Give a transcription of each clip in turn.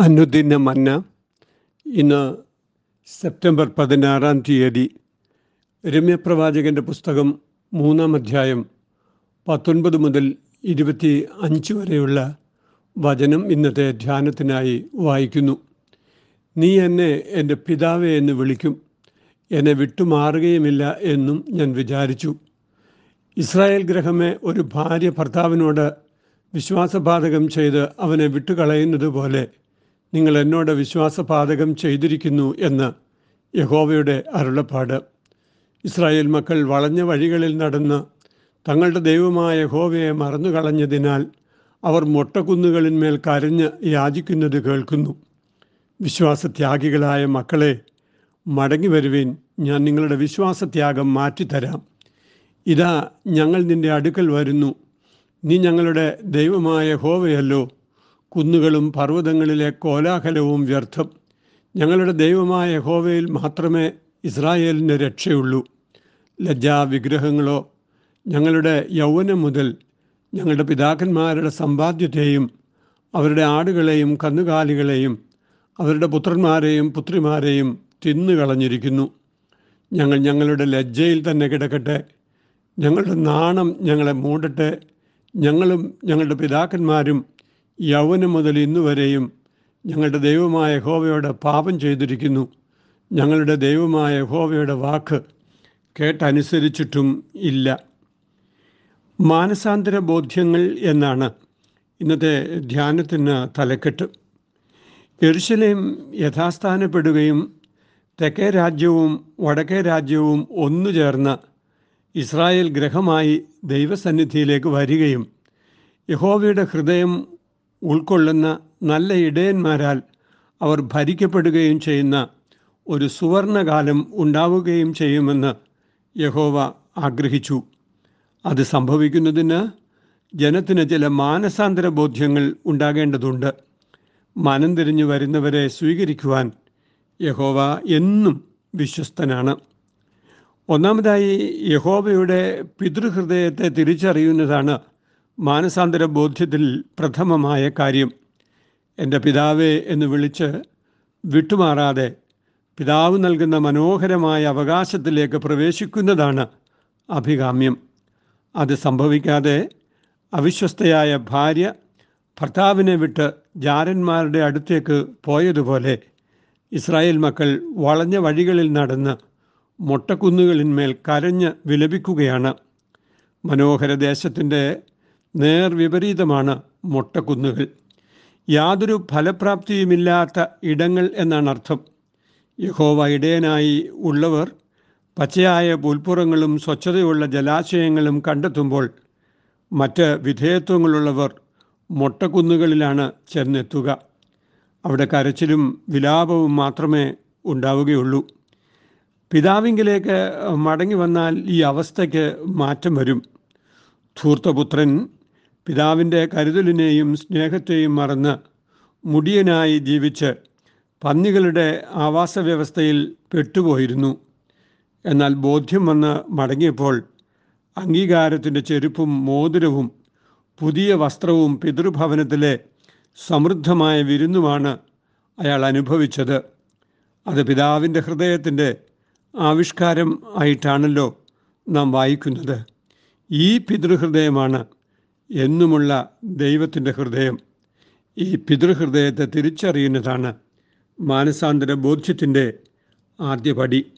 അനുദിന മന്ന ഇന്ന് സെപ്റ്റംബർ പതിനാറാം തീയതി രമ്യപ്രവാചകന്റെ പുസ്തകം മൂന്നാം അധ്യായം പത്തൊൻപത് മുതൽ ഇരുപത്തി അഞ്ച് വരെയുള്ള വചനം ഇന്നത്തെ ധ്യാനത്തിനായി വായിക്കുന്നു. നീ എന്നെ എന്റെ പിതാവെ എന്ന് വിളിക്കും. എന്നെ വിട്ടുമാറുകയുമില്ല എന്നും ഞാൻ വിചാരിച്ചു. ഇസ്രായേൽ ഗ്രഹമേ ഒരു ഭാര്യ ഭർത്താവിനോട് വിശ്വാസപാതകം ചെയ്ത് അവനെ വിട്ടുകളയുന്നത് പോലെ നിങ്ങൾ എന്നോട് വിശ്വാസപാതകം ചെയ്തിരിക്കുന്നു എന്ന് യഹോവയുടെ അരുളപ്പാട്. ഇസ്രായേൽ മക്കൾ വളഞ്ഞ വഴികളിൽ നടന്ന് തങ്ങളുടെ ദൈവമായ യഹോവയെ മറന്നു കളഞ്ഞതിനാൽ അവർ മൊട്ടക്കുന്നുകളിന്മേൽ കരഞ്ഞ് യാചിക്കുന്നത് കേൾക്കുന്നു. വിശ്വാസത്യാഗികളായ മക്കളെ മടങ്ങി വരുവേൻ ഞാൻ നിങ്ങളുടെ വിശ്വാസത്യാഗം മാറ്റിത്തരാം. ഇതാ ഞങ്ങൾ നിന്റെ അടുക്കൽ വരുന്നു. നീ ഞങ്ങളുടെ ദൈവമായ ഹോവയല്ലോ കുന്നുകളും പർവതങ്ങളിലെ കോലാഹലവും വ്യർത്ഥം. ഞങ്ങളുടെ ദൈവമായ ഹോവയിൽ മാത്രമേ ഇസ്രായേലിന് രക്ഷയുള്ളൂ. ലജ്ജാവിഗ്രഹങ്ങളോ ഞങ്ങളുടെ യൗവനം മുതൽ ഞങ്ങളുടെ പിതാക്കന്മാരുടെ സമ്പാദ്യത്തെയും അവരുടെ ആടുകളെയും കന്നുകാലികളെയും അവരുടെ പുത്രന്മാരെയും പുത്രിമാരെയും തിന്നുകളഞ്ഞിരിക്കുന്നു ഞങ്ങൾ ഞങ്ങളുടെ ലജ്ജയിൽ തന്നെ കിടക്കട്ടെ. ഞങ്ങളുടെ നാണം ഞങ്ങളെ മൂടട്ടെ. ഞങ്ങളും ഞങ്ങളുടെ പിതാക്കന്മാരും യൗവനം മുതൽ ഇന്നുവരെയും ഞങ്ങളുടെ ദൈവമായ ഹോവയോട് പാപം ചെയ്തിരിക്കുന്നു. ഞങ്ങളുടെ ദൈവമായ ഹോവയുടെ വാക്ക് കേട്ടനുസരിച്ചിട്ടും ഇല്ല. മാനസാന്തര ബോധ്യങ്ങൾ എന്നാണ് ഇന്നത്തെ ധ്യാനത്തിന് തലക്കെട്ട്. എരുശലേം യഥാസ്ഥാനപ്പെടുകയും തെക്കേ രാജ്യവും വടക്കേ രാജ്യവും ഒന്നു ചേർന്ന് ഇസ്രായേൽ ഗ്രഹമായി ദൈവസന്നിധിയിലേക്ക് വരികയും യഹോവയുടെ ഹൃദയം ഉൾക്കൊള്ളുന്ന നല്ല ഇടയന്മാരാൽ അവർ ഭരിക്കപ്പെടുകയും ചെയ്യുന്ന ഒരു സുവർണകാലം ഉണ്ടാവുകയും ചെയ്യുമെന്ന് യഹോവ ആഗ്രഹിച്ചു. അത് സംഭവിക്കുന്നതിന് ജനത്തിന് ചില മാനസാന്തര ബോധ്യങ്ങൾ ഉണ്ടാകേണ്ടതുണ്ട്. മനം തിരിഞ്ഞു വരുന്നവരെ സ്വീകരിക്കുവാൻ യഹോവ എന്നും വിശ്വസ്തനാണ്. ഒന്നാമതായി യഹോവയുടെ പിതൃഹൃദയത്തെ തിരിച്ചറിയുന്നതാണ് മാനസാന്തര ബോധ്യത്തിൽ പ്രഥമമായ കാര്യം എന്റെ പിതാവേ എന്ന് വിളിച്ച് വിട്ടുമാറാതെ പിതാവ് നൽകുന്ന മനോഹരമായ അവകാശത്തിലേക്ക് പ്രവേശിക്കുന്നതാണ് അഭികാമ്യം. അത് സംഭവിക്കാതെ അവിശ്വസ്തയായ ഭാര്യ ഭർത്താവിനെ വിട്ട് ജാരന്മാരുടെ അടുത്തേക്ക് പോയതുപോലെ ഇസ്രായേൽ മക്കൾ വളഞ്ഞ വഴികളിൽ നടന്ന് മൊട്ടക്കുന്നുകളിന്മേൽ കരഞ്ഞ് വിലപിക്കുകയാണ്. മനോഹര ദേശത്തിന്റെ നേർവിപരീതമാണ് മൊട്ടക്കുന്നുകൾ. യാതൊരു ഫലപ്രാപ്തിയുമില്ലാത്ത ഇടങ്ങൾ എന്നാണ് അർത്ഥം. യഹോവ ഇടയനായി ഉള്ളവർ പച്ചയായ പുൽപ്പുറങ്ങളും സ്വച്ഛതയുള്ള ജലാശയങ്ങളും കണ്ടെത്തുമ്പോൾ മറ്റ് വിധേയത്വങ്ങളുള്ളവർ മൊട്ടക്കുന്നുകളിലാണ് ചെന്നെത്തുക. അവിടെ കരച്ചിലും വിലാപവും മാത്രമേ ഉണ്ടാവുകയുള്ളൂ. പിതാവിങ്കിലേക്ക് മടങ്ങി വന്നാൽ ഈ അവസ്ഥയ്ക്ക് മാറ്റം വരും. ധൂർത്തപുത്രൻ പിതാവിന്റെ കരുതലിനെയും സ്നേഹത്തെയും മറന്ന് മുടിയനായി ജീവിച്ച് പന്നികളുടെ ആവാസ വ്യവസ്ഥയിൽ പെട്ടുപോയിരുന്നു. എന്നാൽ ബോധ്യം വന്ന് മടങ്ങിയപ്പോൾ അംഗീകാരത്തിന്റെ ചെരുപ്പും മോതിരവും പുതിയ വസ്ത്രവും പിതൃഭവനത്തിലെ സമൃദ്ധമായ വിരുന്നുമാണ് അയാൾ അനുഭവിച്ചത്. അത് പിതാവിന്റെ ഹൃദയത്തിന്റെ ആവിഷ്കാരം ആയിട്ടാണല്ലോ നാം വായിക്കുന്നത്. ഈ പിതൃഹൃദയമാണ് എന്നുമുള്ള ദൈവത്തിന്റെ ഹൃദയം ഈ പിതൃഹൃദയത്തെ തിരിച്ചറിയുന്നതാണ് മാനസാന്തര ബോധ്യത്തിന്റെ ആദ്യപടി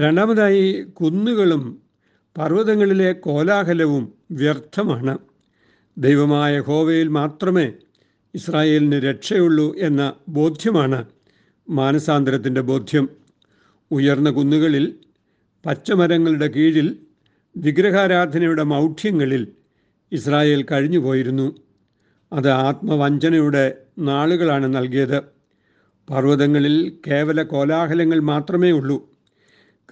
രണ്ടാമതായി കുന്നുകളും പർവതങ്ങളിലെ കോലാഹലവും വ്യർത്ഥമാണ്. ദൈവമായ ഹോവയിൽ മാത്രമേ ഇസ്രായേലിന് രക്ഷയുള്ളൂ എന്ന ബോധ്യമാണ് മാനസാന്തരത്തിന്റെ ബോധ്യം. ഉയർന്ന കുന്നുകളിൽ പച്ചമരങ്ങളുടെ കീഴിൽ വിഗ്രഹാരാധനയുടെ മൗഢ്യങ്ങളിൽ ഇസ്രായേൽ കഴിഞ്ഞുപോയിരുന്നു. അത് ആത്മവഞ്ചനയുടെ നാളുകളാണ് നൽകിയത്. പർവതങ്ങളിൽ കേവല കോലാഹലങ്ങൾ മാത്രമേ ഉള്ളൂ.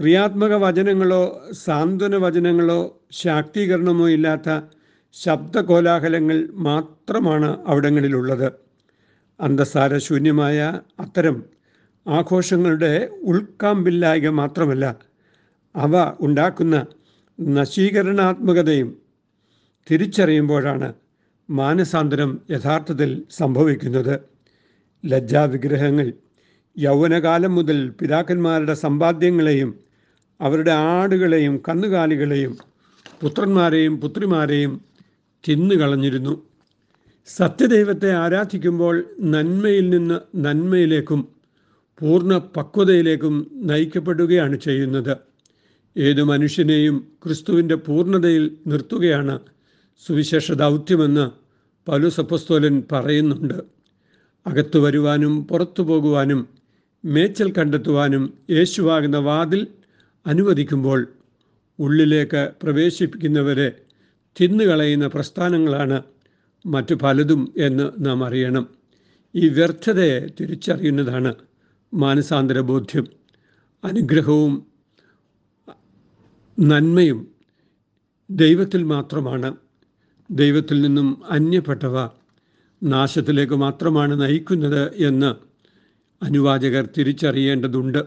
ക്രിയാത്മക വചനങ്ങളോ സാന്ത്വന വചനങ്ങളോ ശാക്തീകരണമോ ഇല്ലാത്ത ശബ്ദ കോലാഹലങ്ങൾ മാത്രമാണ് അവിടങ്ങളിലുള്ളത്. അന്തസാരശൂന്യമായ അത്തരം ആഘോഷങ്ങളുടെ ഉൾക്കാമ്പില്ലായ്ക മാത്രമല്ല അവ ഉണ്ടാക്കുന്ന നശീകരണാത്മകതയും തിരിച്ചറിയുമ്പോഴാണ് മാനസാന്തരം യഥാർത്ഥത്തിൽ സംഭവിക്കുന്നത്. ലജ്ജാവിഗ്രഹങ്ങൾ യൗവനകാലം മുതൽ പിതാക്കന്മാരുടെ സമ്പാദ്യങ്ങളെയും അവരുടെ ആടുകളെയും കന്നുകാലികളെയും പുത്രന്മാരെയും പുത്രിമാരെയും തിന്നുകളഞ്ഞിരുന്നു സത്യദൈവത്തെ ആരാധിക്കുമ്പോൾ നന്മയിൽ നിന്ന് നന്മയിലേക്കും പൂർണ പക്വതയിലേക്കും നയിക്കപ്പെടുകയാണ് ചെയ്യുന്നത്. ഏതു മനുഷ്യനെയും ക്രിസ്തുവിന്റെ പൂർണതയിൽ നിർത്തുകയാണ് സുവിശേഷ ദൗത്യമെന്ന് പൗലുസപ്പസ്തോലൻ പറയുന്നുണ്ട്. അകത്തു വരുവാനും പുറത്തു പോകുവാനും മേച്ചൽ കണ്ടെത്തുവാനും യേശുവാകുന്ന വാതിൽ അനുവദിക്കുമ്പോൾ ഉള്ളിലേക്ക് പ്രവേശിപ്പിക്കുന്നവരെ തിന്നുകളയുന്ന പ്രസ്ഥാനങ്ങളാണ് മറ്റു പലതും എന്ന് നാം അറിയണം. ഈ വ്യർത്ഥതയെ തിരിച്ചറിയുന്നതാണ് മാനസാന്തര ബോധ്യം. അനുഗ്രഹവും നന്മയും ദൈവത്തിൽ മാത്രമാണ്. ദൈവത്തിൽ നിന്നും അന്യപ്പെട്ടവ നാശത്തിലേക്ക് മാത്രമാണ് നയിക്കുന്നത് എന്ന് അനുവാചകർ തിരിച്ചറിയേണ്ടതുണ്ട്.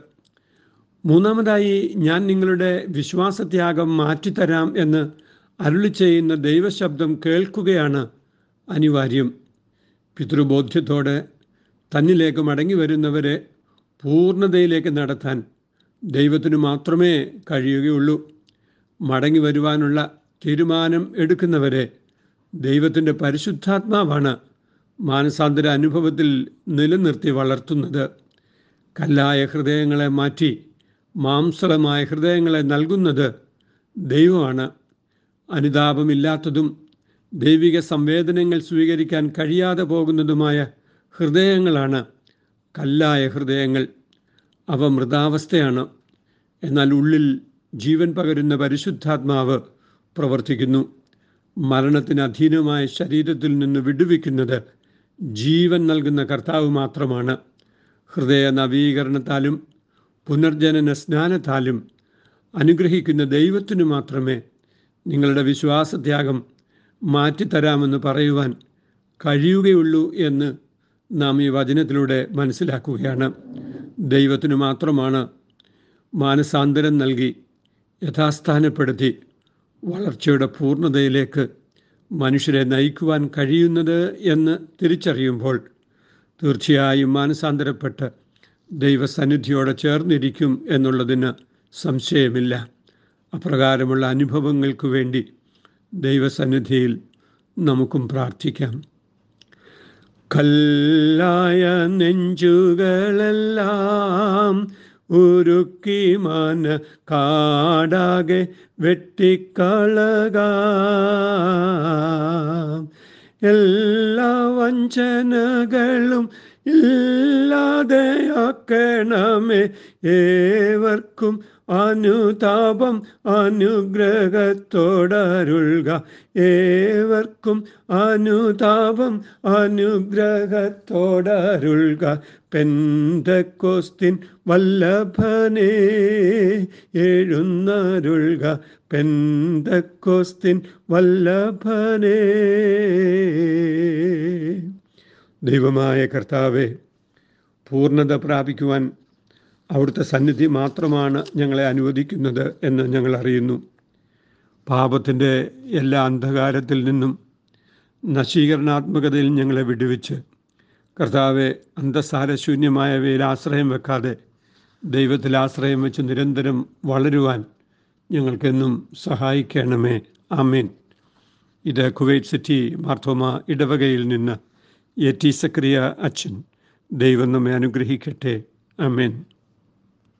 മൂന്നാമതായി ഞാൻ നിങ്ങളുടെ വിശ്വാസത്യാഗം മാറ്റിത്തരാം എന്ന് അരുളി ചെയ്യുന്ന ദൈവശബ്ദം കേൾക്കുകയാണ് അനിവാര്യം. പിതൃബോധ്യത്തോടെ തന്നിലേക്ക് മടങ്ങി വരുന്നവരെ പൂർണതയിലേക്ക് നടത്താൻ ദൈവത്തിന് മാത്രമേ കഴിയുകയുള്ളൂ. മടങ്ങി വരുവാനുള്ള തീരുമാനം എടുക്കുന്നവരെ ദൈവത്തിന്റെ പരിശുദ്ധാത്മാവാണ് മാനസാന്തര അനുഭവത്തിൽ നിലനിർത്തി വളർത്തുന്നത്. കല്ലായ ഹൃദയങ്ങളെ മാറ്റി മാംസളമായ ഹൃദയങ്ങളെ നൽകുന്നത് ദൈവമാണ്. അനുതാപമില്ലാത്തതും ദൈവിക സംവേദനങ്ങൾ സ്വീകരിക്കാൻ കഴിയാതെ പോകുന്നതുമായ ഹൃദയങ്ങളാണ് കല്ലായ ഹൃദയങ്ങൾ. അവ മൃതാവസ്ഥയാണ്. എന്നാൽ ഉള്ളിൽ ജീവൻ പകരുന്ന പരിശുദ്ധാത്മാവ് പ്രവർത്തിക്കുന്നു. മരണത്തിന് അധീനമായ ശരീരത്തിൽ നിന്ന് വിടുവിക്കുന്നത് ജീവൻ നൽകുന്ന കർത്താവ് മാത്രമാണ്. ഹൃദയ നവീകരണത്താലും പുനർജനന സ്നാനത്താലും അനുഗ്രഹിക്കുന്ന ദൈവത്തിനു മാത്രമേ നിങ്ങളുടെ വിശ്വാസത്യാഗം മാറ്റിത്തരാമെന്ന് പറയുവാൻ കഴിയുകയുള്ളൂ എന്ന് നാം ഈ വചനത്തിലൂടെ മനസ്സിലാക്കുകയാണ്. ദൈവത്തിനു മാത്രമാണ് മാനസാന്തരം നൽകി യഥാസ്ഥാനപ്പെടുത്തി വളർച്ചയുടെ പൂർണതയിലേക്ക് മനുഷ്യരെ നയിക്കുവാൻ കഴിയുന്നത് എന്ന് തിരിച്ചറിയുമ്പോൾ തീർച്ചയായും മാനസാന്തരപ്പെട്ട് ദൈവസന്നിധിയോടെ ചേർന്നിരിക്കും എന്നുള്ളതിന് സംശയമില്ല. അപ്രകാരമുള്ള അനുഭവങ്ങൾക്ക് വേണ്ടി ദൈവസന്നിധിയിൽ നമുക്കും പ്രാർത്ഥിക്കാം. കല്ലായ നെഞ്ചുകളെല്ലാം ഉരുക്കി മന കാടാകെ വെട്ടിക്കളക. എല്ലാ വഞ്ചനകളും ഇല്ലാതെയാക്കണമേ ഏവർക്കും അനുതാപം അനുഗ്രഹത്തോടരുൾക. ഏവർക്കും അനുതാപം അനുഗ്രഹത്തോടരുൾക. പെന്തക്കോസ്തിൻ വല്ലഭനേ എഴുന്നരുൾക. പെന്തക്കോസ്തിൻ വല്ലഭനേ. ദൈവമായ കർത്താവെ പൂർണത പ്രാപിക്കുവാൻ അവിടുത്തെ സന്നിധി മാത്രമാണ് ഞങ്ങളെ അനുവദിക്കുന്നത് എന്ന് ഞങ്ങൾ അറിയുന്നു. പാപത്തിന്റെ എല്ലാ അന്ധകാരത്തിൽ നിന്നും നശീകരണാത്മകതയിൽ ഞങ്ങളെ വിടുവിച്ച് കർത്താവെ അന്തസാരശൂന്യമായവയിൽ ആശ്രയം വെക്കാതെ ദൈവത്തിൽ ആശ്രയം വെച്ച് നിരന്തരം വളരുവാൻ ഞങ്ങൾക്കെന്നും സഹായിക്കണമേ. ആമേൻ. ഇത് കുവൈറ്റ് സിറ്റി മാർത്തോമ ഇടവകയിൽ നിന്ന് എ ടി സക്രിയ അച്ഛൻ ദൈവം നമ്മെ അനുഗ്രഹിക്കട്ടെ. ആമേൻ.